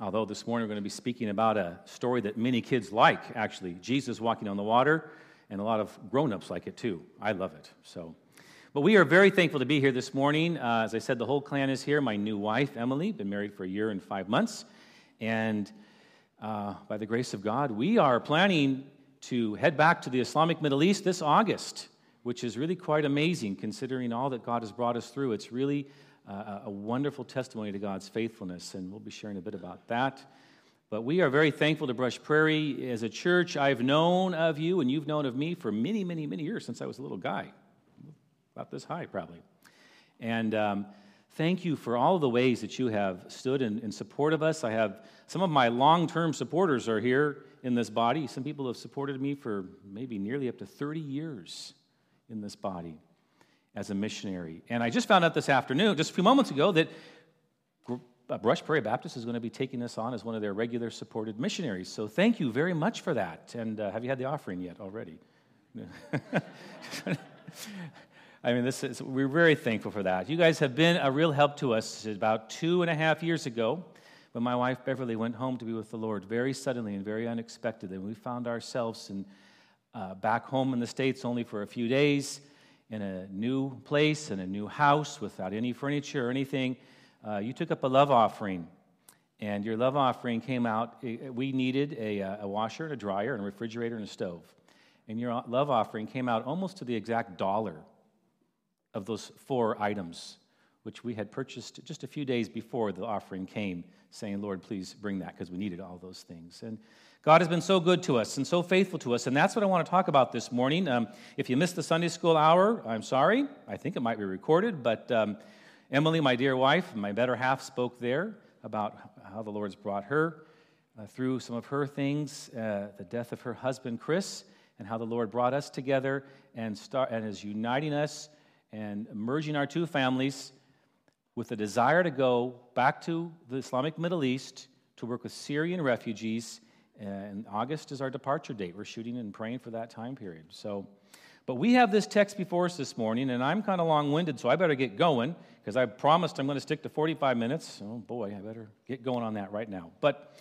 Although this morning we're going to be speaking about a story that many kids like, actually Jesus walking on the water, and a lot of grown ups like it too. I love it. So, but we are very thankful to be here this morning. Uh, as I said, the whole clan is here. My new wife, Emily, been married for a year and five months. And uh, by the grace of God, we are planning to head back to the Islamic Middle East this August, which is really quite amazing considering all that God has brought us through. It's really a wonderful testimony to God's faithfulness, and we'll be sharing a bit about that. But we are very thankful to Brush Prairie as a church. I've known of you, and you've known of me for many, many, many years since I was a little guy about this high, probably. And um, thank you for all the ways that you have stood in, in support of us. I have some of my long term supporters are here in this body. Some people have supported me for maybe nearly up to 30 years in this body as a missionary. And I just found out this afternoon, just a few moments ago, that Brush Prairie Baptist is going to be taking us on as one of their regular supported missionaries. So thank you very much for that. And uh, have you had the offering yet already? I mean, this is, we're very thankful for that. You guys have been a real help to us. About two and a half years ago, when my wife Beverly went home to be with the Lord, very suddenly and very unexpectedly, we found ourselves in, uh, back home in the States only for a few days, in a new place, in a new house, without any furniture or anything. Uh, you took up a love offering, and your love offering came out. We needed a, uh, a washer, and a dryer, and a refrigerator, and a stove. And your love offering came out almost to the exact dollar of those four items, which we had purchased just a few days before the offering came, saying, Lord, please bring that because we needed all those things. And God has been so good to us and so faithful to us, and that's what I want to talk about this morning. Um, if you missed the Sunday school hour, I'm sorry. I think it might be recorded, but um, Emily, my dear wife, my better half, spoke there about how the Lord's brought her uh, through some of her things, uh, the death of her husband, Chris, and how the Lord brought us together and, start, and is uniting us and merging our two families with a desire to go back to the Islamic Middle East to work with Syrian refugees. And August is our departure date. We're shooting and praying for that time period. So, but we have this text before us this morning, and I'm kind of long winded, so I better get going because I promised I'm going to stick to 45 minutes. Oh boy, I better get going on that right now. But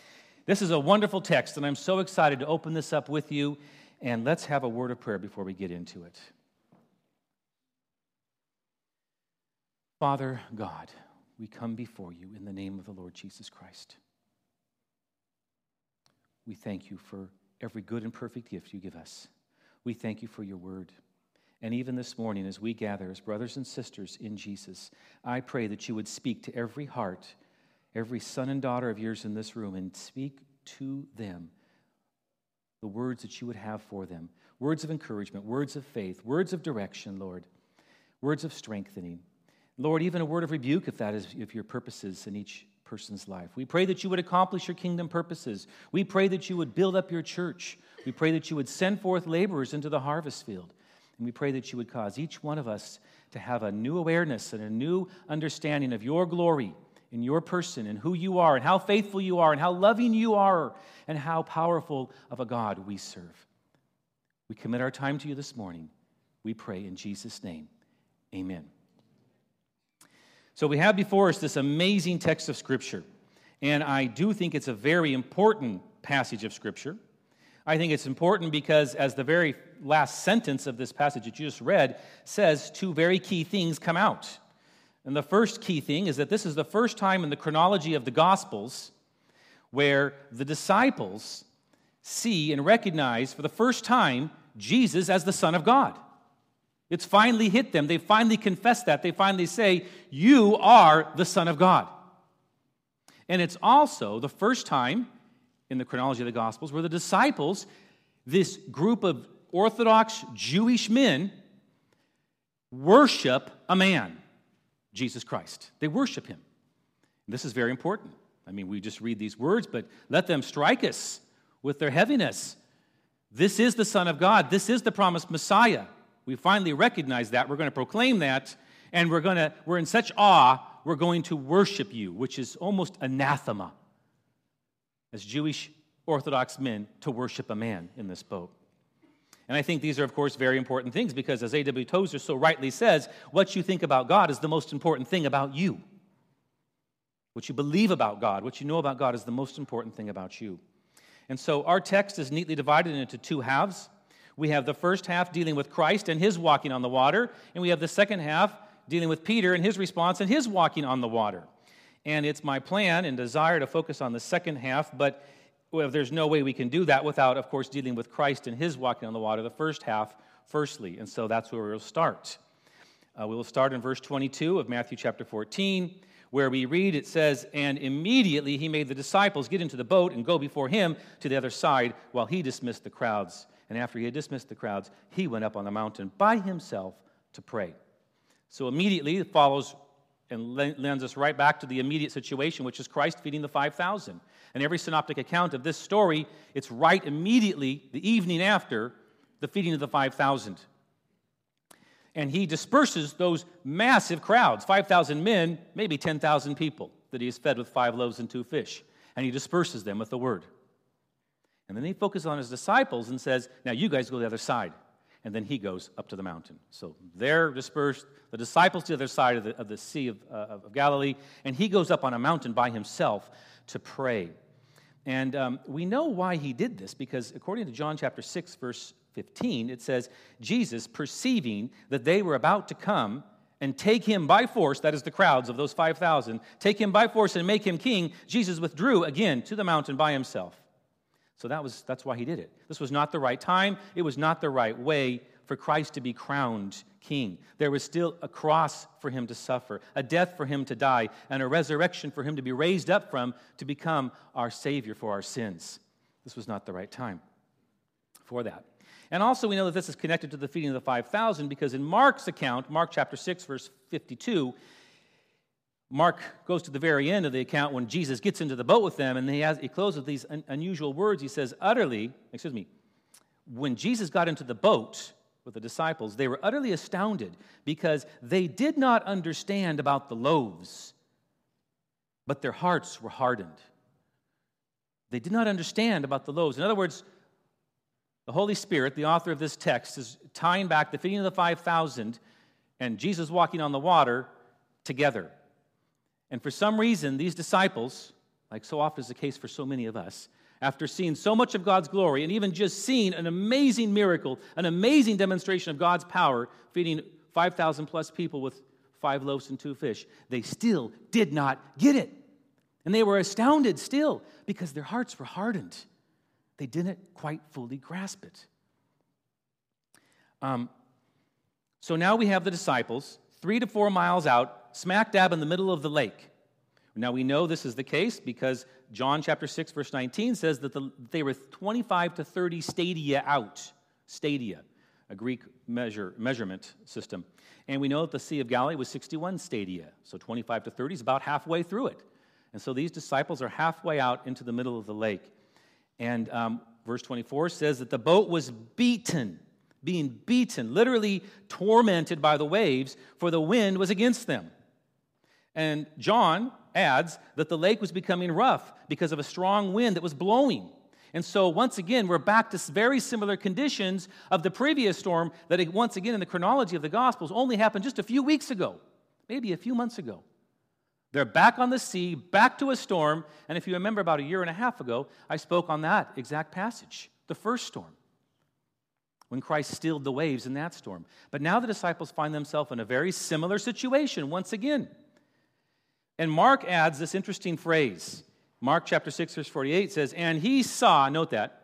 this is a wonderful text, and I'm so excited to open this up with you. And let's have a word of prayer before we get into it. Father God, we come before you in the name of the Lord Jesus Christ. We thank you for every good and perfect gift you give us. We thank you for your word. And even this morning, as we gather as brothers and sisters in Jesus, I pray that you would speak to every heart, every son and daughter of yours in this room, and speak to them the words that you would have for them words of encouragement, words of faith, words of direction, Lord, words of strengthening. Lord, even a word of rebuke if that is if your purposes in each person's life. We pray that you would accomplish your kingdom purposes. We pray that you would build up your church. We pray that you would send forth laborers into the harvest field. And we pray that you would cause each one of us to have a new awareness and a new understanding of your glory in your person and who you are and how faithful you are and how loving you are and how powerful of a God we serve. We commit our time to you this morning. We pray in Jesus' name. Amen. So we have before us this amazing text of Scripture. And I do think it's a very important passage of Scripture. I think it's important because, as the very last sentence of this passage that you just read says, two very key things come out. And the first key thing is that this is the first time in the chronology of the Gospels where the disciples see and recognize for the first time Jesus as the Son of God. It's finally hit them. They finally confess that. They finally say, You are the Son of God. And it's also the first time in the chronology of the Gospels where the disciples, this group of Orthodox Jewish men, worship a man, Jesus Christ. They worship him. This is very important. I mean, we just read these words, but let them strike us with their heaviness. This is the Son of God. This is the promised Messiah. We finally recognize that. We're going to proclaim that, and we're, going to, we're in such awe, we're going to worship you, which is almost anathema as Jewish Orthodox men to worship a man in this boat. And I think these are, of course, very important things because, as A.W. Tozer so rightly says, what you think about God is the most important thing about you. What you believe about God, what you know about God, is the most important thing about you. And so our text is neatly divided into two halves. We have the first half dealing with Christ and his walking on the water, and we have the second half dealing with Peter and his response and his walking on the water. And it's my plan and desire to focus on the second half, but well, there's no way we can do that without, of course, dealing with Christ and his walking on the water, the first half, firstly. And so that's where we'll start. Uh, we will start in verse 22 of Matthew chapter 14, where we read it says, And immediately he made the disciples get into the boat and go before him to the other side while he dismissed the crowds. And after he had dismissed the crowds, he went up on the mountain by himself to pray. So immediately it follows and lends us right back to the immediate situation, which is Christ feeding the 5,000. And every synoptic account of this story, it's right immediately the evening after the feeding of the 5,000. And he disperses those massive crowds 5,000 men, maybe 10,000 people that he has fed with five loaves and two fish. And he disperses them with the word. And then he focuses on his disciples and says, Now you guys go to the other side and then he goes up to the mountain. So they're dispersed, the disciples to the other side of the, of the Sea of, uh, of Galilee, and he goes up on a mountain by himself to pray. And um, we know why he did this because according to John chapter 6, verse 15, it says, Jesus, perceiving that they were about to come and take him by force, that is the crowds of those 5,000, take him by force and make him king, Jesus withdrew again to the mountain by himself. So that was, that's why he did it. This was not the right time. It was not the right way for Christ to be crowned king. There was still a cross for him to suffer, a death for him to die, and a resurrection for him to be raised up from to become our Savior for our sins. This was not the right time for that. And also, we know that this is connected to the feeding of the 5,000 because in Mark's account, Mark chapter 6, verse 52, Mark goes to the very end of the account when Jesus gets into the boat with them, and he, has, he closes with these un- unusual words. He says, Utterly, excuse me, when Jesus got into the boat with the disciples, they were utterly astounded because they did not understand about the loaves, but their hearts were hardened. They did not understand about the loaves. In other words, the Holy Spirit, the author of this text, is tying back the feeding of the 5,000 and Jesus walking on the water together. And for some reason, these disciples, like so often is the case for so many of us, after seeing so much of God's glory and even just seeing an amazing miracle, an amazing demonstration of God's power, feeding 5,000 plus people with five loaves and two fish, they still did not get it. And they were astounded still because their hearts were hardened. They didn't quite fully grasp it. Um, so now we have the disciples, three to four miles out, smack dab in the middle of the lake. Now we know this is the case because John chapter 6 verse 19 says that the, they were 25 to 30 stadia out. Stadia, a Greek measure measurement system. And we know that the Sea of Galilee was 61 stadia. So 25 to 30 is about halfway through it. And so these disciples are halfway out into the middle of the lake. And um, verse 24 says that the boat was beaten, being beaten, literally tormented by the waves, for the wind was against them. And John adds that the lake was becoming rough because of a strong wind that was blowing. And so, once again, we're back to very similar conditions of the previous storm that, once again, in the chronology of the Gospels, only happened just a few weeks ago, maybe a few months ago. They're back on the sea, back to a storm. And if you remember about a year and a half ago, I spoke on that exact passage, the first storm, when Christ stilled the waves in that storm. But now the disciples find themselves in a very similar situation once again. And Mark adds this interesting phrase. Mark chapter 6, verse 48 says, And he saw, note that,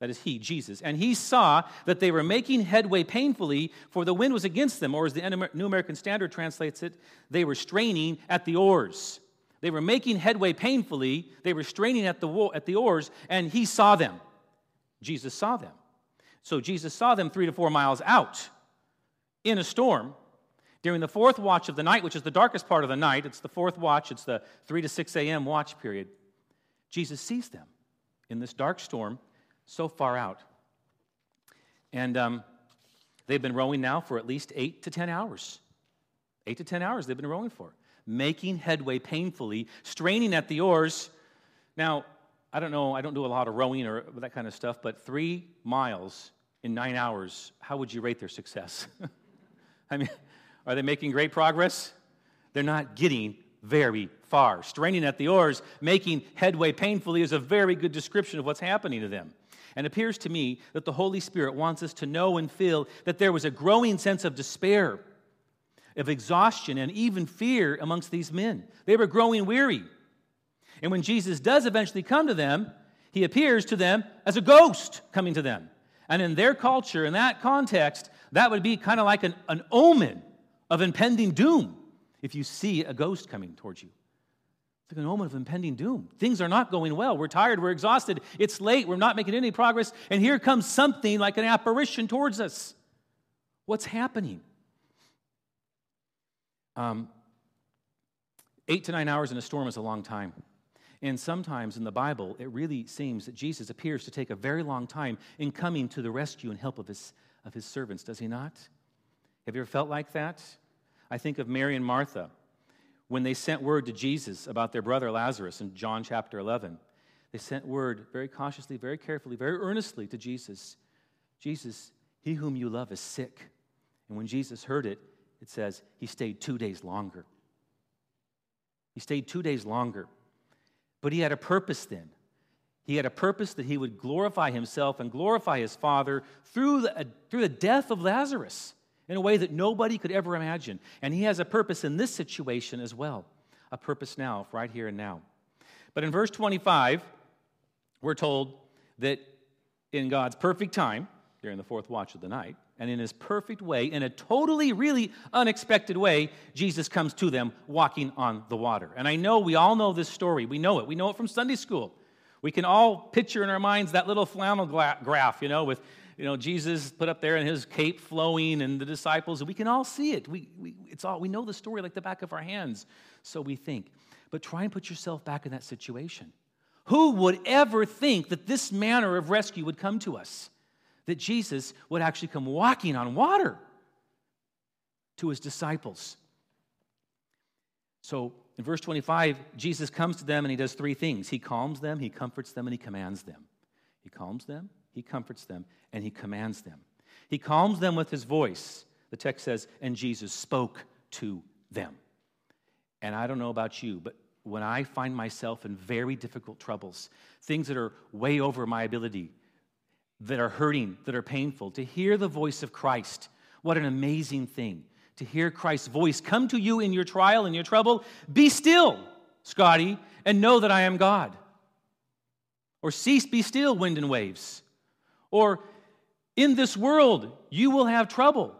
that is he, Jesus, and he saw that they were making headway painfully, for the wind was against them, or as the New American Standard translates it, they were straining at the oars. They were making headway painfully, they were straining at the, at the oars, and he saw them. Jesus saw them. So Jesus saw them three to four miles out in a storm, during the fourth watch of the night, which is the darkest part of the night, it's the fourth watch, it's the 3 to 6 a.m. watch period, Jesus sees them in this dark storm so far out. And um, they've been rowing now for at least 8 to 10 hours. 8 to 10 hours they've been rowing for, making headway painfully, straining at the oars. Now, I don't know, I don't do a lot of rowing or that kind of stuff, but three miles in nine hours, how would you rate their success? I mean, are they making great progress? They're not getting very far. Straining at the oars, making headway painfully is a very good description of what's happening to them. And it appears to me that the Holy Spirit wants us to know and feel that there was a growing sense of despair, of exhaustion, and even fear amongst these men. They were growing weary. And when Jesus does eventually come to them, he appears to them as a ghost coming to them. And in their culture, in that context, that would be kind of like an, an omen of impending doom if you see a ghost coming towards you. It's like an moment of impending doom. Things are not going well. We're tired. We're exhausted. It's late. We're not making any progress. And here comes something like an apparition towards us. What's happening? Um, eight to nine hours in a storm is a long time. And sometimes in the Bible, it really seems that Jesus appears to take a very long time in coming to the rescue and help of his, of his servants, does he not? Have you ever felt like that? I think of Mary and Martha when they sent word to Jesus about their brother Lazarus in John chapter 11. They sent word very cautiously, very carefully, very earnestly to Jesus Jesus, he whom you love is sick. And when Jesus heard it, it says he stayed two days longer. He stayed two days longer. But he had a purpose then. He had a purpose that he would glorify himself and glorify his Father through the, through the death of Lazarus in a way that nobody could ever imagine. And he has a purpose in this situation as well, a purpose now, right here and now. But in verse 25, we're told that in God's perfect time, during the fourth watch of the night, and in his perfect way, in a totally, really unexpected way, Jesus comes to them walking on the water. And I know we all know this story. We know it. We know it from Sunday school. We can all picture in our minds that little flannel graph, you know, with you know Jesus put up there and his cape flowing and the disciples. We can all see it. We, we, it's all, we know the story like the back of our hands, so we think. But try and put yourself back in that situation. Who would ever think that this manner of rescue would come to us? that Jesus would actually come walking on water to his disciples. So in verse 25, Jesus comes to them and he does three things he calms them, he comforts them, and he commands them. He calms them, he comforts them, and he commands them. He calms them with his voice. The text says, and Jesus spoke to them. And I don't know about you, but when I find myself in very difficult troubles, things that are way over my ability, that are hurting, that are painful, to hear the voice of Christ. What an amazing thing to hear Christ's voice come to you in your trial and your trouble. Be still, Scotty, and know that I am God. Or cease, be still, wind and waves. Or in this world you will have trouble,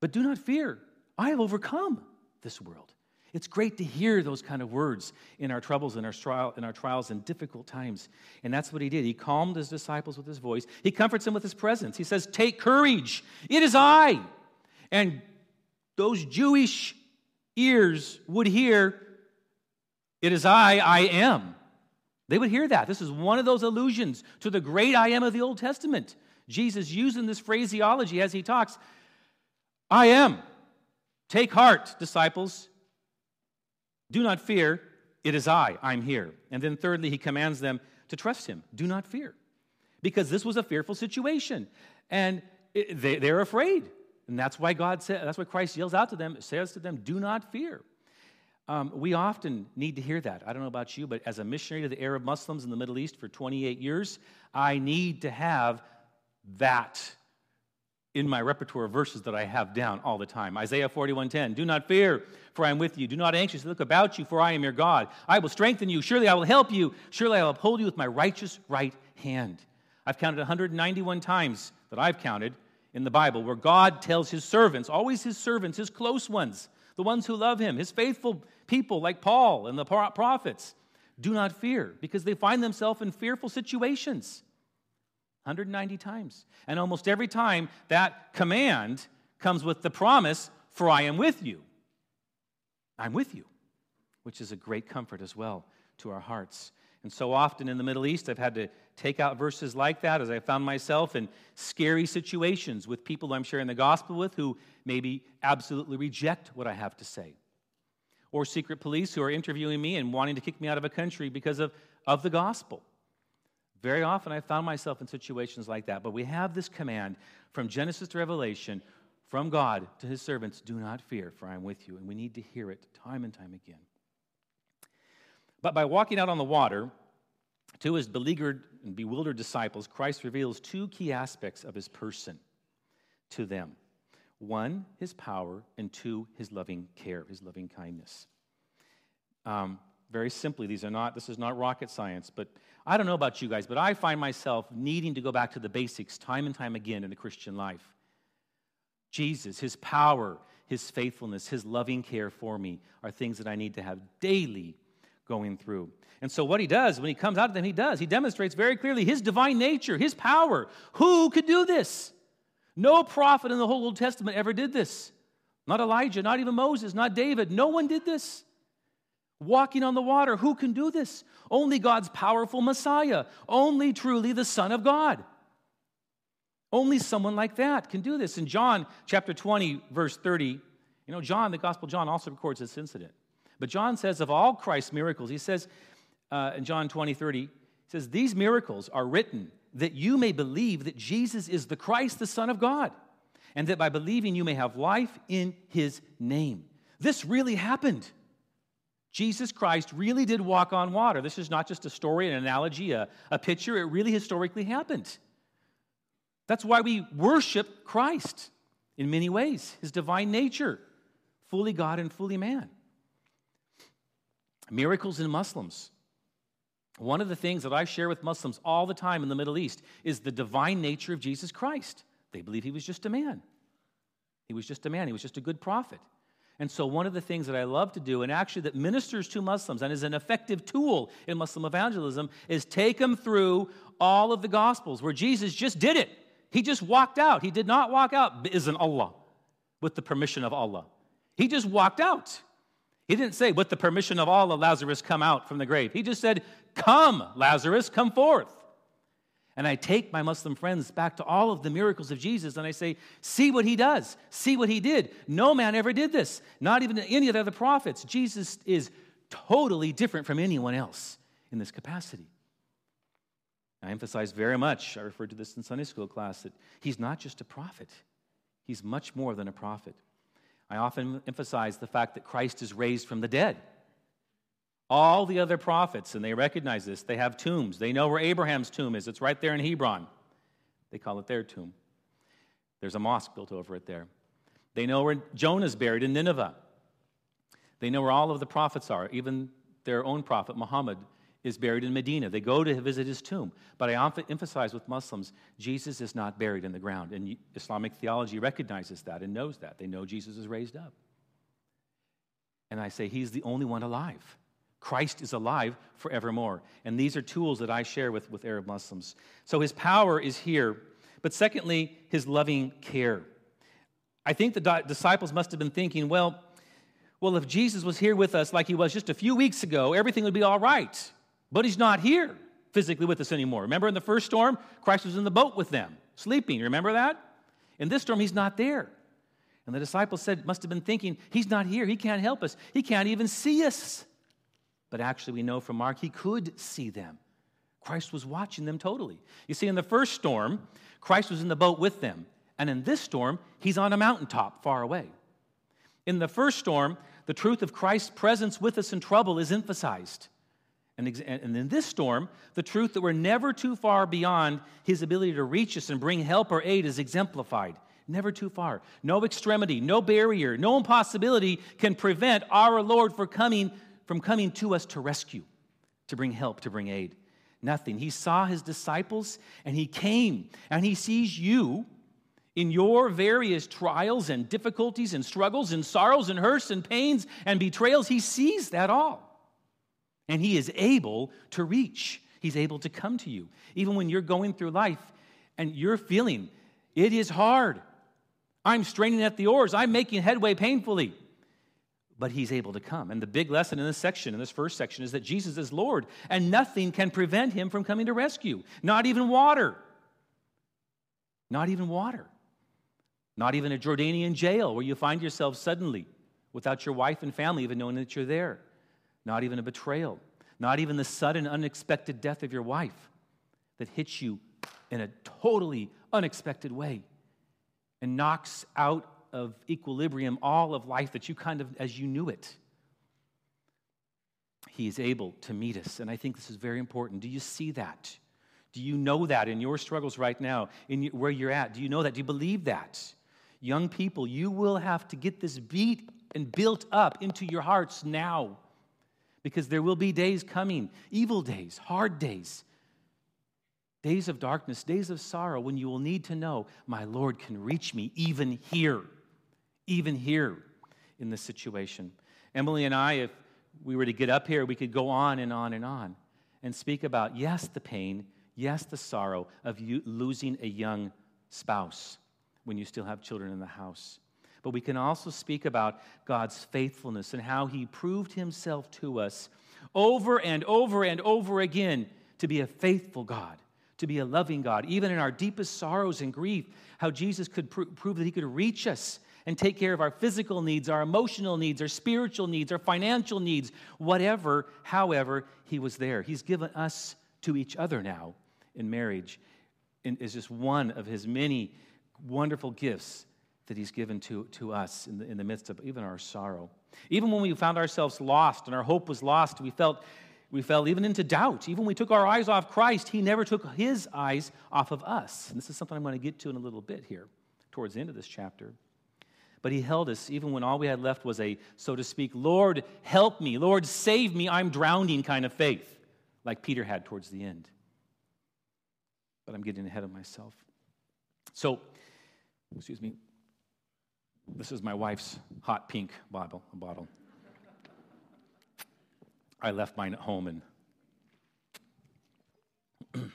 but do not fear. I have overcome this world. It's great to hear those kind of words in our troubles, in our, trial, in our trials, and difficult times. And that's what he did. He calmed his disciples with his voice, he comforts them with his presence. He says, Take courage, it is I. And those Jewish ears would hear, It is I, I am. They would hear that. This is one of those allusions to the great I am of the Old Testament. Jesus using this phraseology as he talks I am. Take heart, disciples. Do not fear, it is I, I'm here. And then thirdly, he commands them to trust him. Do not fear. Because this was a fearful situation. And they're afraid. And that's why God said, that's why Christ yells out to them, says to them, do not fear. Um, we often need to hear that. I don't know about you, but as a missionary to the Arab Muslims in the Middle East for 28 years, I need to have that in my repertoire of verses that I have down all the time. Isaiah 41:10, "Do not fear, for I am with you. Do not anxiously look about you, for I am your God. I will strengthen you. Surely I will help you. Surely I will uphold you with my righteous right hand." I've counted 191 times that I've counted in the Bible where God tells his servants, always his servants, his close ones, the ones who love him, his faithful people like Paul and the prophets, do not fear because they find themselves in fearful situations. 190 times. And almost every time, that command comes with the promise, For I am with you. I'm with you, which is a great comfort as well to our hearts. And so often in the Middle East, I've had to take out verses like that as I found myself in scary situations with people I'm sharing the gospel with who maybe absolutely reject what I have to say. Or secret police who are interviewing me and wanting to kick me out of a country because of, of the gospel. Very often I found myself in situations like that. But we have this command from Genesis to Revelation from God to his servants do not fear, for I am with you. And we need to hear it time and time again. But by walking out on the water to his beleaguered and bewildered disciples, Christ reveals two key aspects of his person to them one, his power, and two, his loving care, his loving kindness. Um, very simply, these are not, this is not rocket science, but I don't know about you guys, but I find myself needing to go back to the basics time and time again in the Christian life. Jesus, his power, his faithfulness, his loving care for me are things that I need to have daily going through. And so, what he does when he comes out of them, he does. He demonstrates very clearly his divine nature, his power. Who could do this? No prophet in the whole Old Testament ever did this. Not Elijah, not even Moses, not David. No one did this walking on the water. Who can do this? Only God's powerful Messiah, only truly the Son of God. Only someone like that can do this. In John chapter 20, verse 30, you know, John, the Gospel John also records this incident. But John says of all Christ's miracles, he says uh, in John 20, 30, he says, These miracles are written that you may believe that Jesus is the Christ, the Son of God, and that by believing you may have life in his name. This really happened. Jesus Christ really did walk on water. This is not just a story, an analogy, a, a picture. It really historically happened. That's why we worship Christ in many ways, his divine nature, fully God and fully man. Miracles in Muslims. One of the things that I share with Muslims all the time in the Middle East is the divine nature of Jesus Christ. They believe he was just a man. He was just a man, he was just a good prophet. And so, one of the things that I love to do, and actually that ministers to Muslims and is an effective tool in Muslim evangelism, is take them through all of the Gospels where Jesus just did it. He just walked out. He did not walk out, isn't Allah, with the permission of Allah. He just walked out. He didn't say, with the permission of Allah, Lazarus, come out from the grave. He just said, Come, Lazarus, come forth. And I take my Muslim friends back to all of the miracles of Jesus and I say, see what he does. See what he did. No man ever did this, not even any of the other prophets. Jesus is totally different from anyone else in this capacity. I emphasize very much, I referred to this in Sunday school class, that he's not just a prophet, he's much more than a prophet. I often emphasize the fact that Christ is raised from the dead. All the other prophets, and they recognize this, they have tombs. They know where Abraham's tomb is. It's right there in Hebron. They call it their tomb. There's a mosque built over it there. They know where Jonah's buried in Nineveh. They know where all of the prophets are. Even their own prophet, Muhammad, is buried in Medina. They go to visit his tomb. But I emphasize with Muslims, Jesus is not buried in the ground. And Islamic theology recognizes that and knows that. They know Jesus is raised up. And I say, He's the only one alive. Christ is alive forevermore. And these are tools that I share with, with Arab Muslims. So his power is here. But secondly, his loving care. I think the disciples must have been thinking, well, well, if Jesus was here with us like he was just a few weeks ago, everything would be all right. But he's not here physically with us anymore. Remember in the first storm, Christ was in the boat with them, sleeping. Remember that? In this storm, he's not there. And the disciples said, must have been thinking, he's not here. He can't help us. He can't even see us. But actually, we know from Mark, he could see them. Christ was watching them totally. You see, in the first storm, Christ was in the boat with them. And in this storm, he's on a mountaintop far away. In the first storm, the truth of Christ's presence with us in trouble is emphasized. And, in this storm, the truth that we're never too far beyond his ability to reach us and bring help or aid is exemplified. Never too far. No extremity, no barrier, no impossibility can prevent our Lord from coming from coming to us to rescue, to bring help, to bring aid. Nothing. He saw his disciples and he came and he sees you in your various trials and difficulties and struggles and sorrows and hurts and pains and betrayals. He sees that all. And he is able to reach, he's able to come to you. Even when you're going through life and you're feeling it is hard. I'm straining at the oars, I'm making headway painfully but he's able to come. And the big lesson in this section, in this first section, is that Jesus is Lord, and nothing can prevent him from coming to rescue. Not even water. Not even water. Not even a Jordanian jail where you find yourself suddenly without your wife and family even knowing that you're there. Not even a betrayal. Not even the sudden, unexpected death of your wife that hits you in a totally unexpected way and knocks out of equilibrium all of life that you kind of as you knew it. He is able to meet us. And I think this is very important. Do you see that? Do you know that in your struggles right now, in where you're at? Do you know that? Do you believe that? Young people, you will have to get this beat and built up into your hearts now because there will be days coming, evil days, hard days, days of darkness, days of sorrow, when you will need to know, my Lord can reach me even here, even here in this situation. Emily and I, if we were to get up here, we could go on and on and on and speak about, yes, the pain, yes, the sorrow of you losing a young spouse when you still have children in the house. But we can also speak about God's faithfulness and how He proved Himself to us over and over and over again to be a faithful God, to be a loving God, even in our deepest sorrows and grief, how Jesus could pr- prove that He could reach us and take care of our physical needs, our emotional needs, our spiritual needs, our financial needs, whatever, however, He was there. He's given us to each other now in marriage, and is just one of His many wonderful gifts that He's given to, to us in the, in the midst of even our sorrow. Even when we found ourselves lost and our hope was lost, we felt we fell even into doubt. Even when we took our eyes off Christ, He never took His eyes off of us. And this is something I'm going to get to in a little bit here, towards the end of this chapter. But He held us even when all we had left was a, so to speak, Lord, help me, Lord, save me, I'm drowning kind of faith, like Peter had towards the end. But I'm getting ahead of myself. So, excuse me. This is my wife's hot pink bottle. bottle. I left mine at home and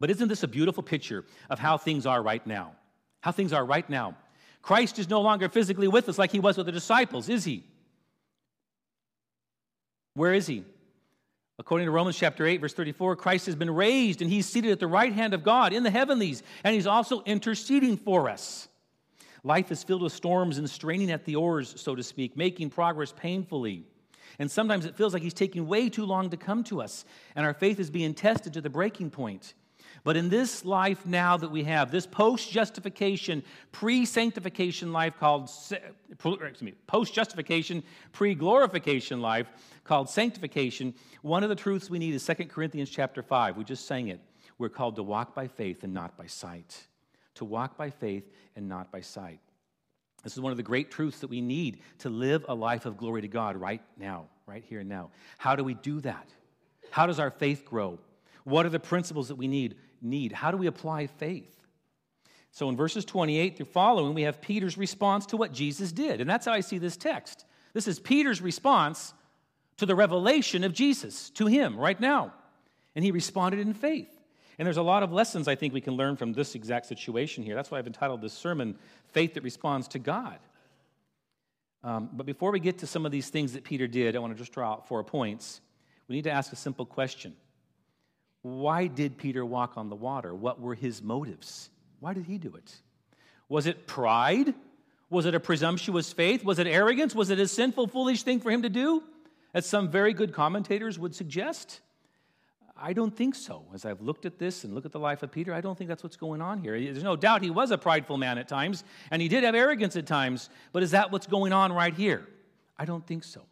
But isn't this a beautiful picture of how things are right now? How things are right now. Christ is no longer physically with us like he was with the disciples, is he? Where is he? According to Romans chapter 8, verse 34, Christ has been raised and he's seated at the right hand of God in the heavenlies, and he's also interceding for us. Life is filled with storms and straining at the oars, so to speak, making progress painfully. And sometimes it feels like he's taking way too long to come to us, and our faith is being tested to the breaking point. But in this life now that we have, this post justification, pre sanctification life called, excuse me, post justification, pre glorification life called sanctification, one of the truths we need is 2 Corinthians chapter 5. We just sang it. We're called to walk by faith and not by sight to walk by faith and not by sight. This is one of the great truths that we need to live a life of glory to God right now, right here and now. How do we do that? How does our faith grow? What are the principles that we need? Need. How do we apply faith? So in verses 28 through following, we have Peter's response to what Jesus did. And that's how I see this text. This is Peter's response to the revelation of Jesus to him right now. And he responded in faith. And there's a lot of lessons I think we can learn from this exact situation here. That's why I've entitled this sermon, Faith That Responds to God. Um, but before we get to some of these things that Peter did, I want to just draw out four points. We need to ask a simple question Why did Peter walk on the water? What were his motives? Why did he do it? Was it pride? Was it a presumptuous faith? Was it arrogance? Was it a sinful, foolish thing for him to do? As some very good commentators would suggest. I don't think so. As I've looked at this and look at the life of Peter, I don't think that's what's going on here. There's no doubt he was a prideful man at times, and he did have arrogance at times, but is that what's going on right here? I don't think so.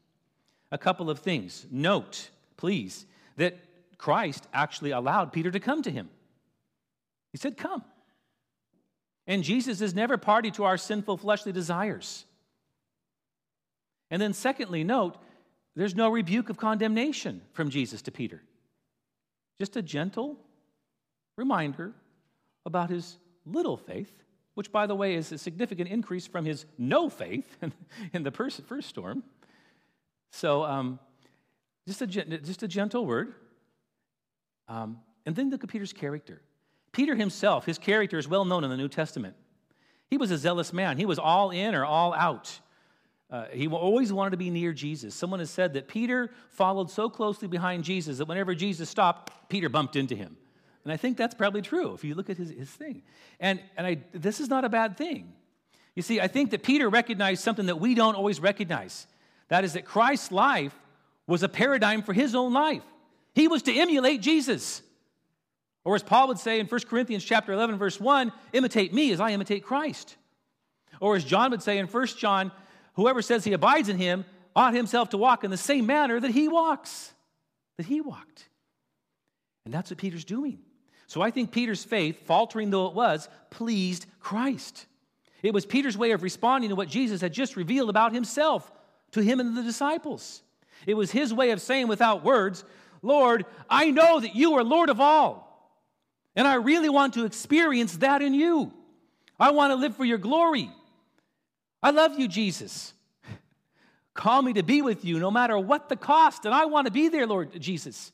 A couple of things. Note, please, that Christ actually allowed Peter to come to him. He said, Come. And Jesus is never party to our sinful fleshly desires. And then, secondly, note, there's no rebuke of condemnation from Jesus to Peter. Just a gentle reminder about his little faith, which, by the way, is a significant increase from his no faith in the first storm. So, um, just, a, just a gentle word. Um, and then look at Peter's character. Peter himself, his character is well known in the New Testament. He was a zealous man, he was all in or all out. Uh, he always wanted to be near Jesus. Someone has said that Peter followed so closely behind Jesus that whenever Jesus stopped, Peter bumped into him. And I think that's probably true if you look at his, his thing. And, and I, this is not a bad thing. You see, I think that Peter recognized something that we don't always recognize. That is that Christ's life was a paradigm for his own life. He was to emulate Jesus. Or as Paul would say in 1 Corinthians chapter 11 verse 1, imitate me as I imitate Christ. Or as John would say in 1 John Whoever says he abides in him ought himself to walk in the same manner that he walks, that he walked. And that's what Peter's doing. So I think Peter's faith, faltering though it was, pleased Christ. It was Peter's way of responding to what Jesus had just revealed about himself to him and the disciples. It was his way of saying without words, Lord, I know that you are Lord of all. And I really want to experience that in you. I want to live for your glory. I love you, Jesus. Call me to be with you no matter what the cost. And I want to be there, Lord Jesus.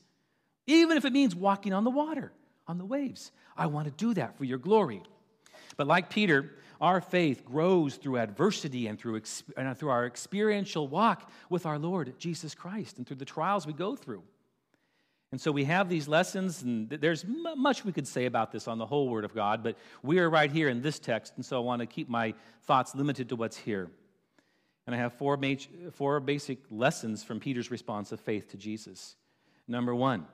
Even if it means walking on the water, on the waves. I want to do that for your glory. But like Peter, our faith grows through adversity and through, and through our experiential walk with our Lord Jesus Christ and through the trials we go through. And so we have these lessons, and there's much we could say about this on the whole Word of God, but we are right here in this text, and so I want to keep my thoughts limited to what's here. And I have four, four basic lessons from Peter's response of faith to Jesus. Number one,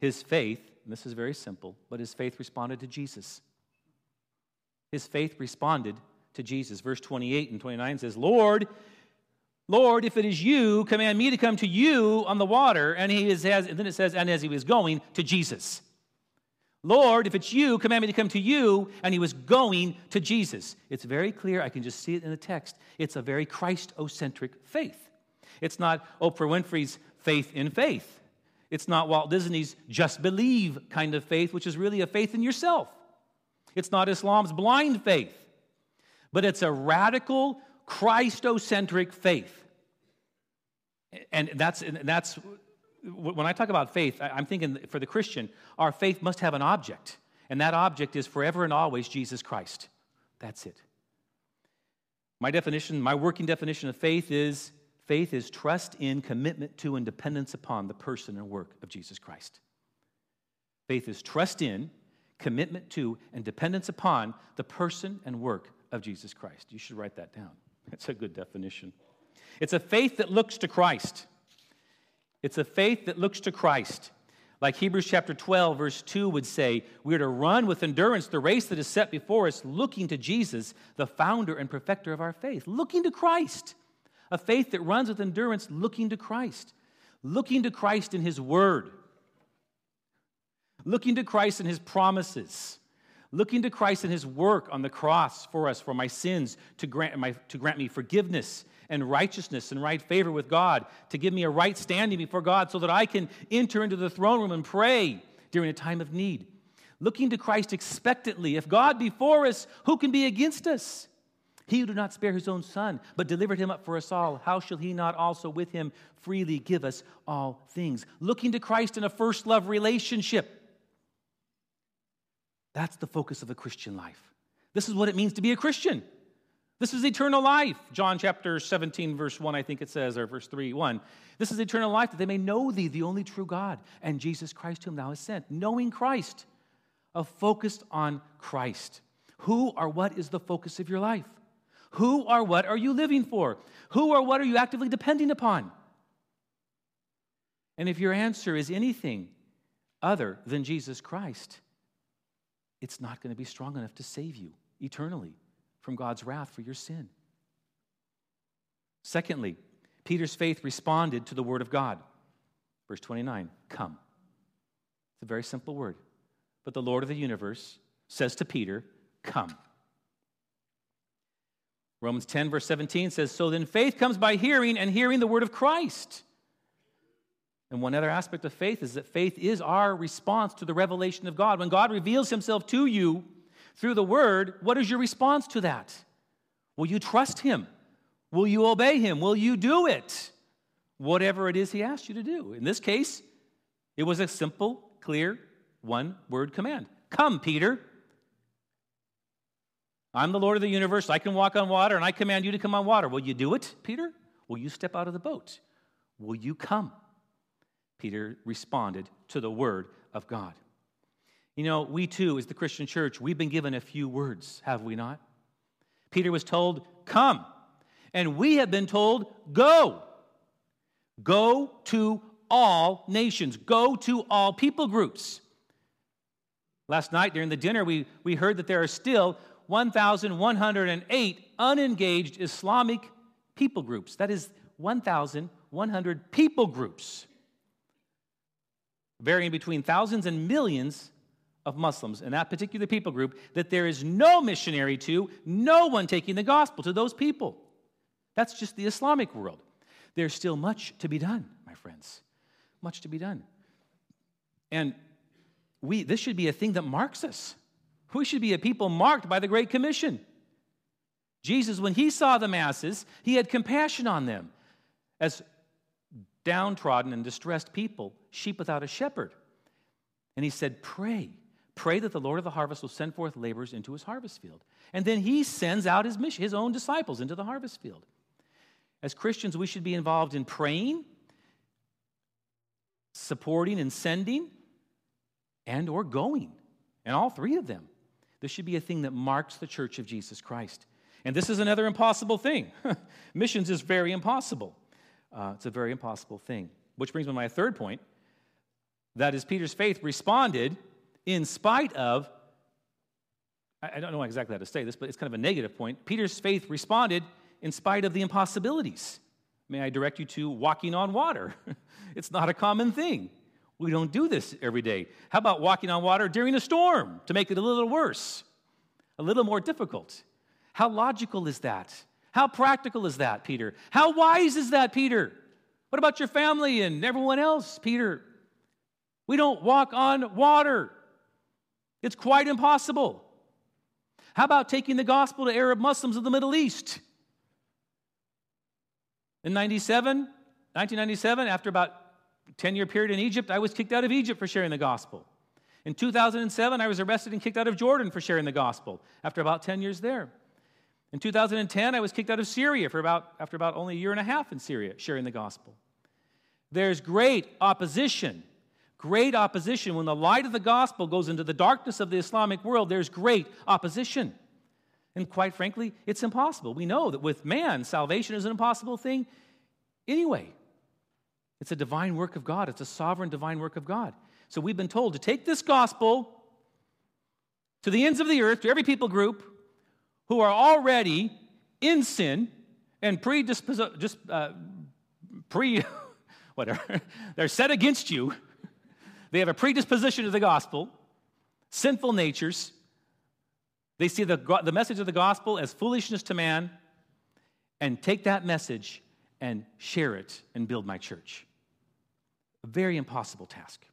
his faith, this is very simple, but his faith responded to Jesus. His faith responded to Jesus. Verse 28 and 29 says, Lord, Lord, if it is you, command me to come to you on the water. And he is, has, and then it says, and as he was going to Jesus. Lord, if it's you, command me to come to you. And he was going to Jesus. It's very clear. I can just see it in the text. It's a very Christocentric faith. It's not Oprah Winfrey's faith in faith. It's not Walt Disney's just believe kind of faith, which is really a faith in yourself. It's not Islam's blind faith, but it's a radical Christocentric faith. And that's, and that's when I talk about faith, I'm thinking for the Christian, our faith must have an object, and that object is forever and always Jesus Christ. That's it. My definition, my working definition of faith is faith is trust in, commitment to, and dependence upon the person and work of Jesus Christ. Faith is trust in, commitment to, and dependence upon the person and work of Jesus Christ. You should write that down. That's a good definition. It's a faith that looks to Christ. It's a faith that looks to Christ. Like Hebrews chapter 12, verse 2 would say, we are to run with endurance the race that is set before us, looking to Jesus, the founder and perfecter of our faith. Looking to Christ. A faith that runs with endurance, looking to Christ. Looking to Christ in His Word looking to Christ and his promises, looking to Christ and his work on the cross for us, for my sins, to grant, my, to grant me forgiveness and righteousness and right favor with God, to give me a right standing before God so that I can enter into the throne room and pray during a time of need. Looking to Christ expectantly. If God be for us, who can be against us? He who did not spare his own son, but delivered him up for us all, how shall he not also with him freely give us all things? Looking to Christ in a first love relationship that's the focus of a Christian life. This is what it means to be a Christian. This is eternal life. John chapter 17, verse 1, I think it says, or verse 3, 1. This is eternal life that they may know thee, the only true God, and Jesus Christ, whom thou hast sent. Knowing Christ, a focused on Christ. Who or what is the focus of your life? Who or what are you living for? Who or what are you actively depending upon? And if your answer is anything other than Jesus Christ, it's not going to be strong enough to save you eternally from God's wrath for your sin. Secondly, Peter's faith responded to the word of God. Verse 29 Come. It's a very simple word. But the Lord of the universe says to Peter, Come. Romans 10, verse 17 says, So then faith comes by hearing, and hearing the word of Christ. And one other aspect of faith is that faith is our response to the revelation of God. When God reveals himself to you through the word, what is your response to that? Will you trust him? Will you obey him? Will you do it? Whatever it is he asked you to do. In this case, it was a simple, clear, one word command Come, Peter. I'm the Lord of the universe. I can walk on water, and I command you to come on water. Will you do it, Peter? Will you step out of the boat? Will you come? Peter responded to the word of God. You know, we too, as the Christian church, we've been given a few words, have we not? Peter was told, Come. And we have been told, Go. Go to all nations, go to all people groups. Last night during the dinner, we, we heard that there are still 1,108 unengaged Islamic people groups. That is 1,100 people groups, varying between thousands and millions of Muslims in that particular people group, that there is no missionary to, no one taking the gospel to those people. That's just the Islamic world. There's still much to be done, my friends. Much to be done. And we, this should be a thing that marks us. We should be a people marked by the Great Commission. Jesus, when he saw the masses, he had compassion on them as downtrodden and distressed people, sheep without a shepherd. And he said, Pray. Pray that the Lord of the harvest will send forth laborers into his harvest field. And then he sends out his mission, his own disciples into the harvest field. As Christians, we should be involved in praying, supporting and sending, and or going. And all three of them. This should be a thing that marks the church of Jesus Christ. And this is another impossible thing. Missions is very impossible. Uh, it's a very impossible thing. Which brings me to my third point. That is, Peter's faith responded in spite of, I don't know exactly how to say this, but it's kind of a negative point. Peter's faith responded in spite of the impossibilities. May I direct you to walking on water? it's not a common thing. We don't do this every day. How about walking on water during a storm to make it a little worse, a little more difficult? How logical is that? How practical is that, Peter? How wise is that, Peter? What about your family and everyone else, Peter? We don't walk on water. It's quite impossible. How about taking the gospel to Arab Muslims of the Middle East? In 97, 1997, after about 10 year period in Egypt, I was kicked out of Egypt for sharing the gospel. In 2007, I was arrested and kicked out of Jordan for sharing the gospel after about 10 years there. In 2010, I was kicked out of Syria for about, after about only a year and a half in Syria sharing the gospel. There's great opposition, great opposition. When the light of the gospel goes into the darkness of the Islamic world, there's great opposition. And quite frankly, it's impossible. We know that with man, salvation is an impossible thing anyway. It's a divine work of God, it's a sovereign divine work of God. So we've been told to take this gospel to the ends of the earth, to every people group who are already in sin and predisposed, just uh, pre, whatever, they're set against you. They have a predisposition to the gospel, sinful natures, they see the, the message of the gospel as foolishness to man and take that message and share it and build my church. A very impossible task.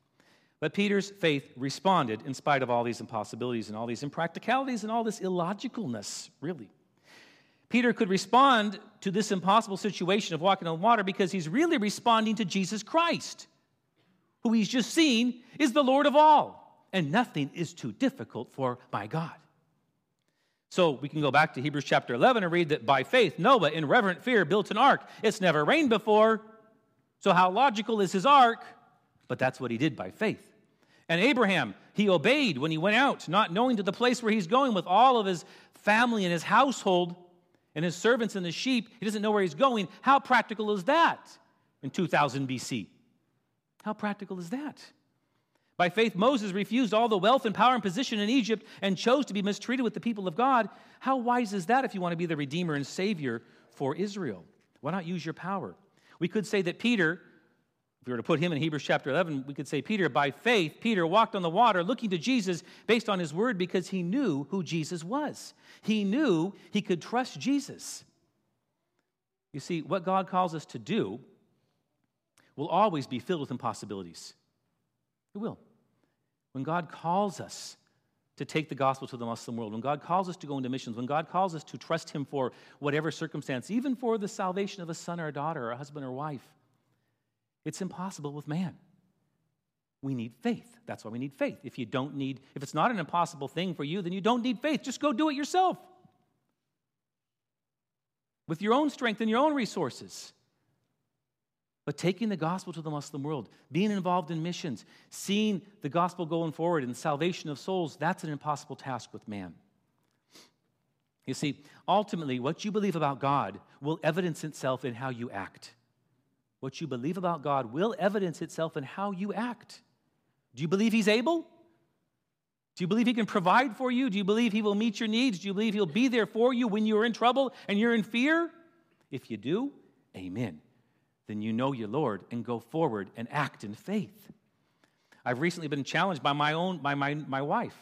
But Peter's faith responded in spite of all these impossibilities and all these impracticalities and all this illogicalness, really. Peter could respond to this impossible situation of walking on water because he's really responding to Jesus Christ, who he's just seen is the Lord of all, and nothing is too difficult for my God. So we can go back to Hebrews chapter 11 and read that by faith, Noah, in reverent fear, built an ark. It's never rained before. So, how logical is his ark? But that's what he did by faith. And Abraham, he obeyed when he went out, not knowing to the place where he's going with all of his family and his household and his servants and the sheep. He doesn't know where he's going. How practical is that in 2000 BC? How practical is that? By faith, Moses refused all the wealth and power and position in Egypt and chose to be mistreated with the people of God. How wise is that if you want to be the Redeemer and Savior for Israel? Why not use your power? We could say that Peter, if we were to put him in Hebrews chapter 11, we could say, Peter, by faith, Peter walked on the water looking to Jesus based on his word because he knew who Jesus was. He knew he could trust Jesus. You see, what God calls us to do will always be filled with impossibilities. It will. When God calls us to take the gospel to the Muslim world, when God calls us to go into missions, when God calls us to trust Him for whatever circumstance, even for the salvation of a son or a daughter or a husband or wife, it's impossible with man. We need faith. That's why we need faith. If you don't need, if it's not an impossible thing for you, then you don't need faith. Just go do it yourself with your own strength and your own resources. But taking the gospel to the Muslim world, being involved in missions, seeing the gospel going forward and salvation of souls, that's an impossible task with man. You see, ultimately, what you believe about God will evidence itself in how you act. What you believe about God will evidence itself in how you act. Do you believe He's able? Do you believe He can provide for you? Do you believe He will meet your needs? Do you believe He'll be there for you when you're in trouble and you're in fear? If you do, amen. Then you know your Lord and go forward and act in faith. I've recently been challenged by my own by my, my wife.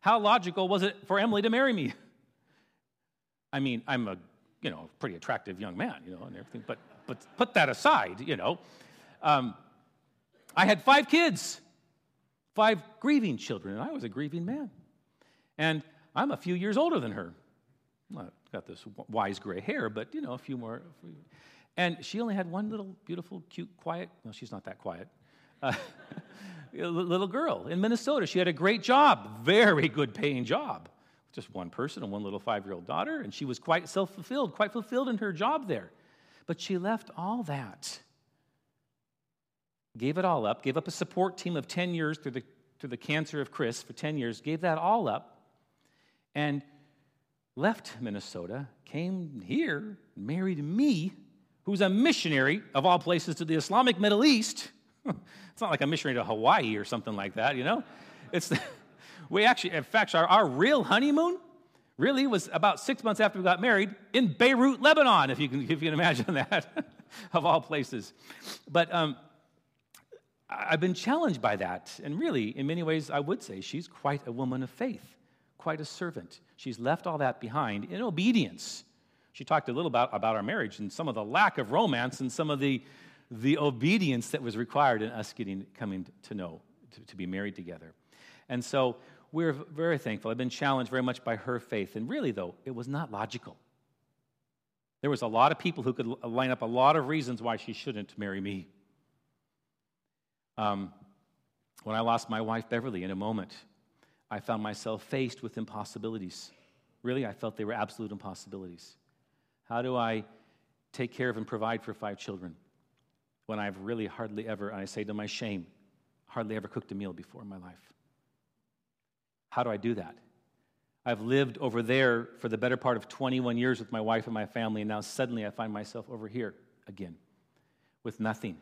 How logical was it for Emily to marry me? I mean, I'm a you know pretty attractive young man, you know, and everything, but but put that aside, you know. Um, I had five kids, five grieving children, and I was a grieving man. And I'm a few years older than her. I've got this wise gray hair, but you know, a few more. And she only had one little beautiful, cute, quiet, no, she's not that quiet, uh, little girl in Minnesota. She had a great job, very good paying job. Just one person and one little five year old daughter, and she was quite self fulfilled, quite fulfilled in her job there. But she left all that, gave it all up, gave up a support team of 10 years through the, through the cancer of Chris for 10 years, gave that all up, and left Minnesota, came here, married me who's a missionary of all places to the Islamic Middle East. it's not like a missionary to Hawaii or something like that, you know? It's we actually, in fact, our, our real honeymoon really was about six months after we got married in Beirut, Lebanon, if you can, if you can imagine that, of all places. But um, I've been challenged by that. And really, in many ways, I would say she's quite a woman of faith, quite a servant. She's left all that behind in obedience she talked a little about, about our marriage and some of the lack of romance and some of the, the obedience that was required in us getting coming to know, to, to be married together. And so we're very thankful. I've been challenged very much by her faith. And really, though, it was not logical. There was a lot of people who could line up a lot of reasons why she shouldn't marry me. Um, when I lost my wife, Beverly, in a moment, I found myself faced with impossibilities. Really, I felt they were absolute impossibilities. How do I take care of and provide for five children when I've really hardly ever, and I say to my shame, hardly ever cooked a meal before in my life? How do I do that? I've lived over there for the better part of 21 years with my wife and my family, and now suddenly I find myself over here again with nothing.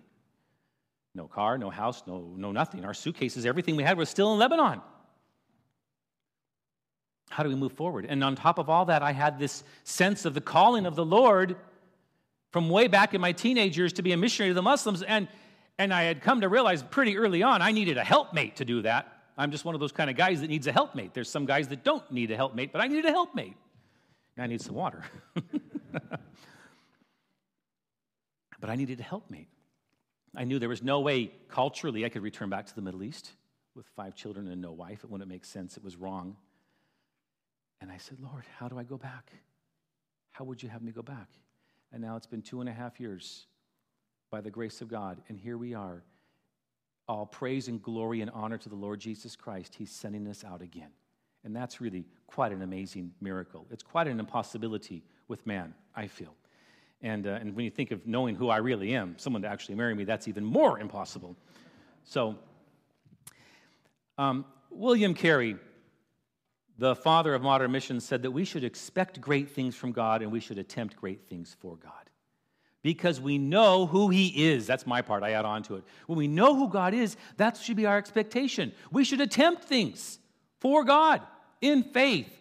No car, no house, no, no nothing. Our suitcases, everything we had was still in Lebanon. How do we move forward? And on top of all that, I had this sense of the calling of the Lord from way back in my teenage years to be a missionary to the Muslims. And, and I had come to realize pretty early on I needed a helpmate to do that. I'm just one of those kind of guys that needs a helpmate. There's some guys that don't need a helpmate, but I needed a helpmate. I need some water. but I needed a helpmate. I knew there was no way culturally I could return back to the Middle East with five children and no wife. It wouldn't make sense. It was wrong. And I said, Lord, how do I go back? How would you have me go back? And now it's been two and a half years by the grace of God. And here we are. All praise and glory and honor to the Lord Jesus Christ. He's sending us out again. And that's really quite an amazing miracle. It's quite an impossibility with man, I feel. And, uh, and when you think of knowing who I really am, someone to actually marry me, that's even more impossible. So, um, William Carey the father of modern missions said that we should expect great things from God and we should attempt great things for God. Because we know who He is. That's my part, I add on to it. When we know who God is, that should be our expectation. We should attempt things for God in faith.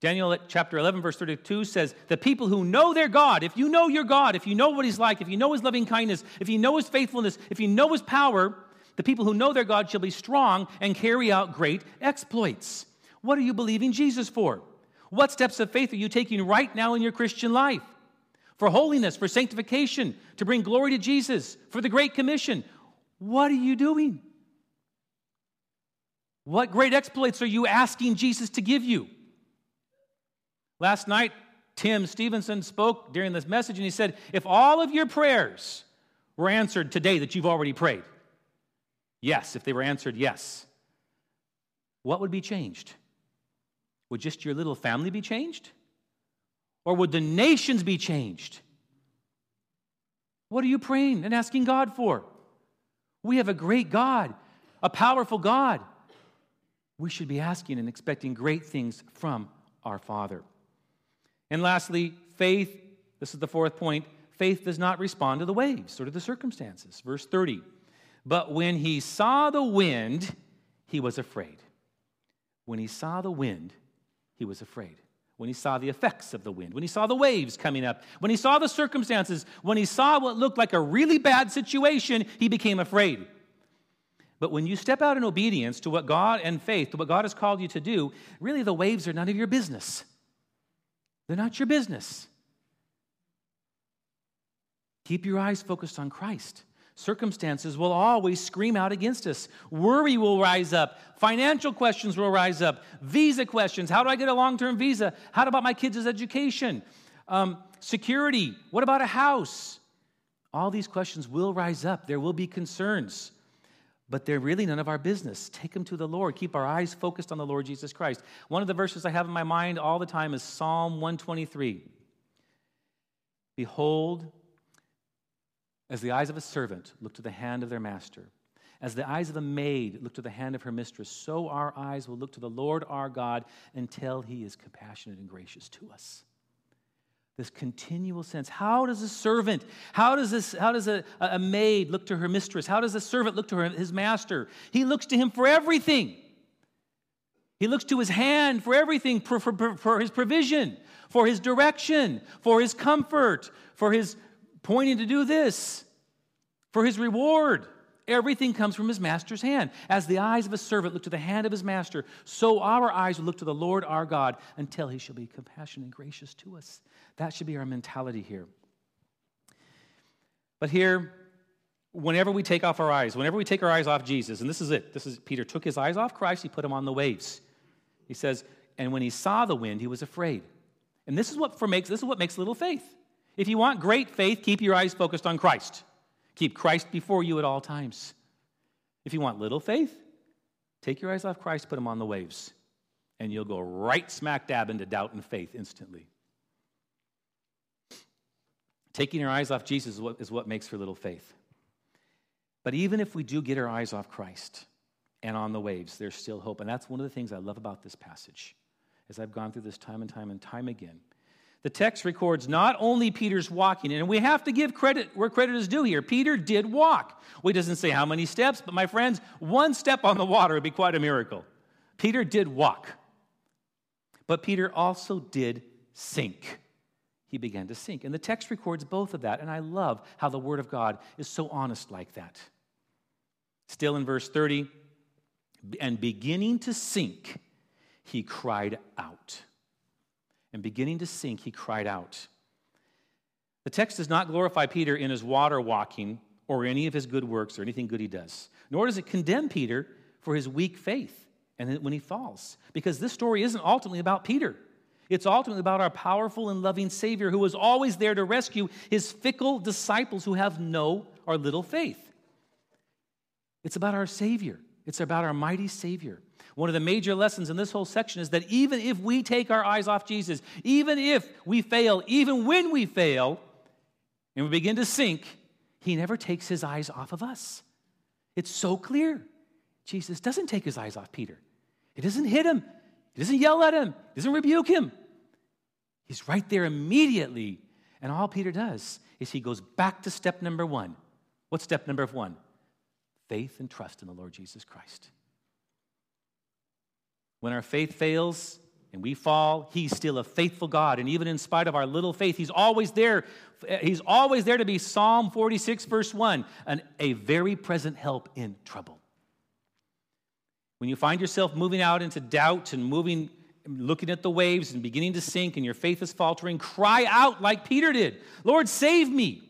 Daniel chapter 11, verse 32 says, The people who know their God, if you know your God, if you know what He's like, if you know His loving kindness, if you know His faithfulness, if you know His power, the people who know their God shall be strong and carry out great exploits. What are you believing Jesus for? What steps of faith are you taking right now in your Christian life? For holiness, for sanctification, to bring glory to Jesus, for the Great Commission. What are you doing? What great exploits are you asking Jesus to give you? Last night, Tim Stevenson spoke during this message and he said, If all of your prayers were answered today that you've already prayed, yes, if they were answered, yes, what would be changed? Would just your little family be changed? Or would the nations be changed? What are you praying and asking God for? We have a great God, a powerful God. We should be asking and expecting great things from our Father. And lastly, faith, this is the fourth point faith does not respond to the waves or to the circumstances. Verse 30. But when he saw the wind, he was afraid. When he saw the wind, he was afraid. when he saw the effects of the wind, when he saw the waves coming up, when he saw the circumstances, when he saw what looked like a really bad situation, he became afraid. But when you step out in obedience to what God and faith, to what God has called you to do, really the waves are none of your business. They're not your business. Keep your eyes focused on Christ. Circumstances will always scream out against us. Worry will rise up. Financial questions will rise up. Visa questions. How do I get a long term visa? How about my kids' education? Um, security. What about a house? All these questions will rise up. There will be concerns, but they're really none of our business. Take them to the Lord. Keep our eyes focused on the Lord Jesus Christ. One of the verses I have in my mind all the time is Psalm 123. Behold, as the eyes of a servant look to the hand of their master, as the eyes of a maid look to the hand of her mistress, so our eyes will look to the Lord our God until he is compassionate and gracious to us. This continual sense. How does a servant, how does, this, how does a, a maid look to her mistress? How does a servant look to her, his master? He looks to him for everything. He looks to his hand for everything, for, for, for his provision, for his direction, for his comfort, for his pointing to do this for his reward. Everything comes from his master's hand. As the eyes of a servant look to the hand of his master, so our eyes will look to the Lord our God until he shall be compassionate and gracious to us. That should be our mentality here. But here, whenever we take off our eyes, whenever we take our eyes off Jesus, and this is it, this is Peter took his eyes off Christ, he put them on the waves. He says, and when he saw the wind, he was afraid. And this is what for makes this is what makes little faith. If you want great faith, keep your eyes focused on Christ. Keep Christ before you at all times. If you want little faith, take your eyes off Christ, put them on the waves, and you'll go right smack dab into doubt and faith instantly. Taking your eyes off Jesus is what, is what makes for little faith. But even if we do get our eyes off Christ and on the waves, there's still hope. And that's one of the things I love about this passage as I've gone through this time and time and time again the text records not only Peter's walking, and we have to give credit where credit is due here. Peter did walk. Well, he doesn't say how many steps, but my friends, one step on the water would be quite a miracle. Peter did walk. But Peter also did sink. He began to sink. And the text records both of that, and I love how the Word of God is so honest like that. Still in verse 30, and beginning to sink, he cried out and beginning to sink, he cried out. The text does not glorify Peter in his water walking or any of his good works or anything good he does, nor does it condemn Peter for his weak faith and when he falls, because this story isn't ultimately about Peter. It's ultimately about our powerful and loving Savior who is always there to rescue his fickle disciples who have no or little faith. It's about our Savior, it's about our mighty Savior. One of the major lessons in this whole section is that even if we take our eyes off Jesus, even if we fail, even when we fail, and we begin to sink, he never takes his eyes off of us. It's so clear. Jesus doesn't take his eyes off Peter. He doesn't hit him. He doesn't yell at him. He doesn't rebuke him. He's right there immediately. And all Peter does is he goes back to step number one. What's step number one? Faith and trust in the Lord Jesus Christ. When our faith fails and we fall, He's still a faithful God. And even in spite of our little faith, He's always there. He's always there to be Psalm 46, verse 1, and a very present help in trouble. When you find yourself moving out into doubt and moving, looking at the waves and beginning to sink and your faith is faltering, cry out like Peter did Lord, save me.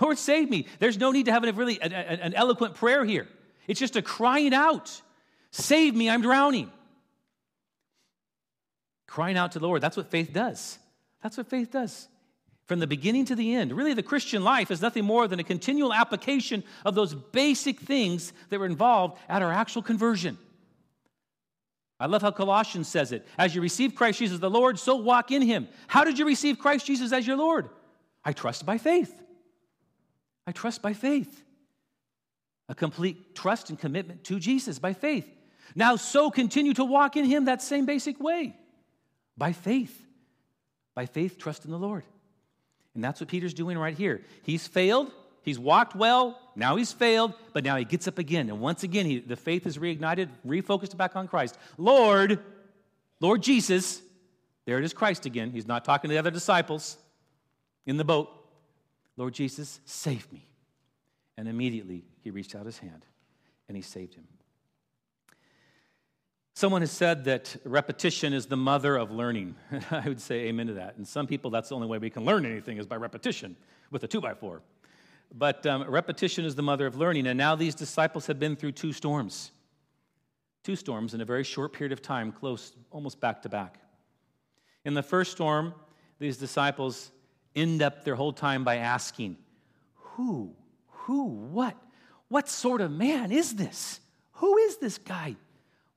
Lord, save me. There's no need to have a really an, an eloquent prayer here. It's just a crying out. Save me, I'm drowning crying out to the Lord. That's what faith does. That's what faith does. From the beginning to the end. Really, the Christian life is nothing more than a continual application of those basic things that were involved at our actual conversion. I love how Colossians says it. As you receive Christ Jesus the Lord, so walk in him. How did you receive Christ Jesus as your Lord? I trust by faith. I trust by faith. A complete trust and commitment to Jesus by faith. Now, so continue to walk in him that same basic way by faith. By faith, trust in the Lord. And that's what Peter's doing right here. He's failed. He's walked well. Now he's failed, but now he gets up again. And once again, he, the faith is reignited, refocused back on Christ. Lord, Lord Jesus, There it is Christ again. He's not talking to the other disciples in the boat. Lord Jesus, save me. And immediately he reached out his hand and he saved him. Someone has said that repetition is the mother of learning. I would say amen to that. And some people, that's the only way we can learn anything is by repetition with a two by four. But um, repetition is the mother of learning. And now these disciples have been through two storms. Two storms in a very short period of time, close, almost back to back. In the first storm, these disciples end up their whole time by asking, Who, who, what, what sort of man is this? Who is this guy?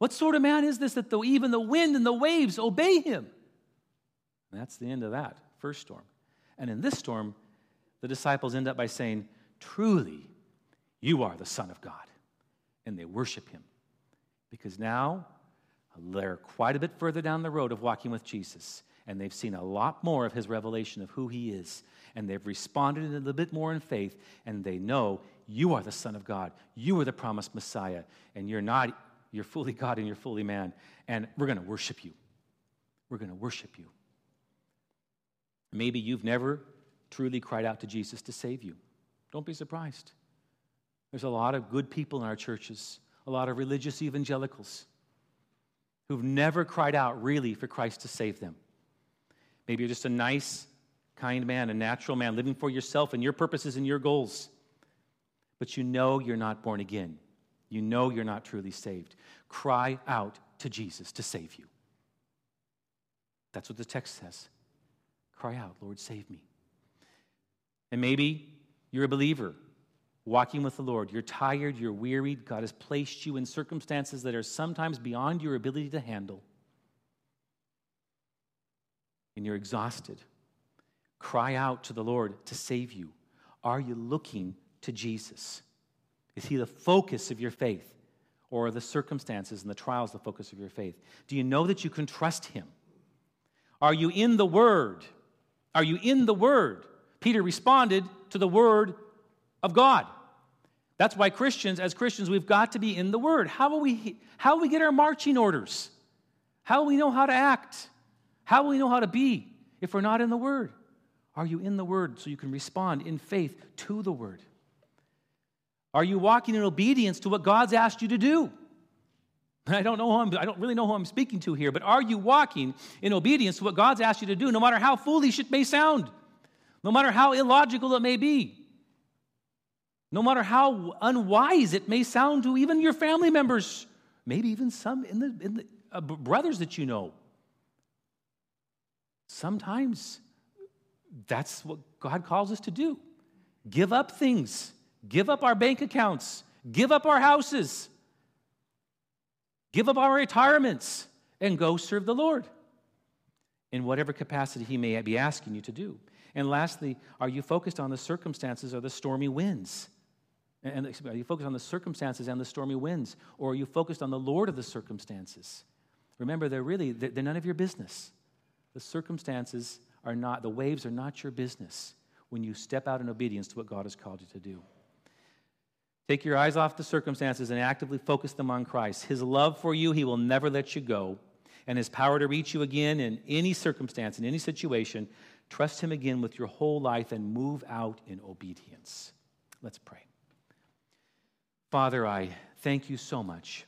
What sort of man is this that the, even the wind and the waves obey him? And that's the end of that first storm. And in this storm, the disciples end up by saying, Truly, you are the Son of God. And they worship him. Because now they're quite a bit further down the road of walking with Jesus. And they've seen a lot more of his revelation of who he is. And they've responded a little bit more in faith. And they know you are the Son of God. You are the promised Messiah. And you're not you're fully God and you're fully man. And we're going to worship you. We're going to worship you. Maybe you've never truly cried out to Jesus to save you. Don't be surprised. There's a lot of good people in our churches, a lot of religious evangelicals who've never cried out really for Christ to save them. Maybe you're just a nice, kind man, a natural man, living for yourself and your purposes and your goals. But you know you're not born again you know you're not truly saved, cry out to Jesus to save you. That's what the text says. Cry out, Lord, save me. And maybe you're a believer walking with the Lord. You're tired, you're wearied. God has placed you in circumstances that are sometimes beyond your ability to handle. And you're exhausted. Cry out to the Lord to save you. Are you looking to Jesus? Is he the focus of your faith? Or are the circumstances and the trials the focus of your faith? Do you know that you can trust him? Are you in the Word? Are you in the Word? Peter responded to the Word of God. That's why Christians, as Christians, we've got to be in the Word. How will we, how will we get our marching orders? How will we know how to act? How will we know how to be if we're not in the Word? Are you in the Word so you can respond in faith to the Word? Are you walking in obedience to what God's asked you to do? I don't know who I'm, I don't really know who I'm speaking to here, but are you walking in obedience to what God's asked you to do, no matter how foolish it may sound, no matter how illogical it may be, no matter how unwise it may sound to even your family members, maybe even some in the, in the uh, brothers that you know? Sometimes that's what God calls us to do give up things give up our bank accounts, give up our houses, give up our retirements, and go serve the Lord in whatever capacity He may be asking you to do. And lastly, are you focused on the circumstances or the stormy winds? And are you focused on the circumstances and the stormy winds? Or are you focused on the Lord of the circumstances? Remember, they're really, they're none of your business. The circumstances are not, the waves are not your business when you step out in obedience to what God has called you to do. Take your eyes off the circumstances and actively focus them on Christ. His love for you, He will never let you go. And His power to reach you again in any circumstance, in any situation, trust Him again with your whole life and move out in obedience. Let's pray. Father, I thank you so much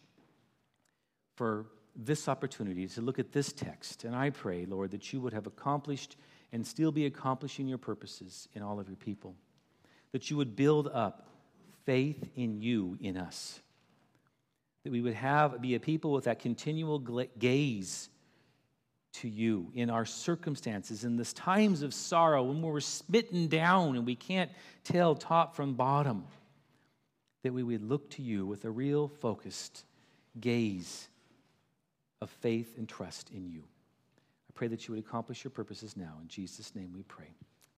for this opportunity to look at this text. And I pray, Lord, that you would have accomplished and still be accomplishing your purposes in all of your people. That you would build up faith in you in us. That we would have be a people with that continual gaze to you in our circumstances, in this times of sorrow, when we're smitten down and we can't tell top from bottom, that we would look to you with a real focused gaze of faith and trust in you. I pray that you would accomplish your purposes now. In Jesus' name we pray.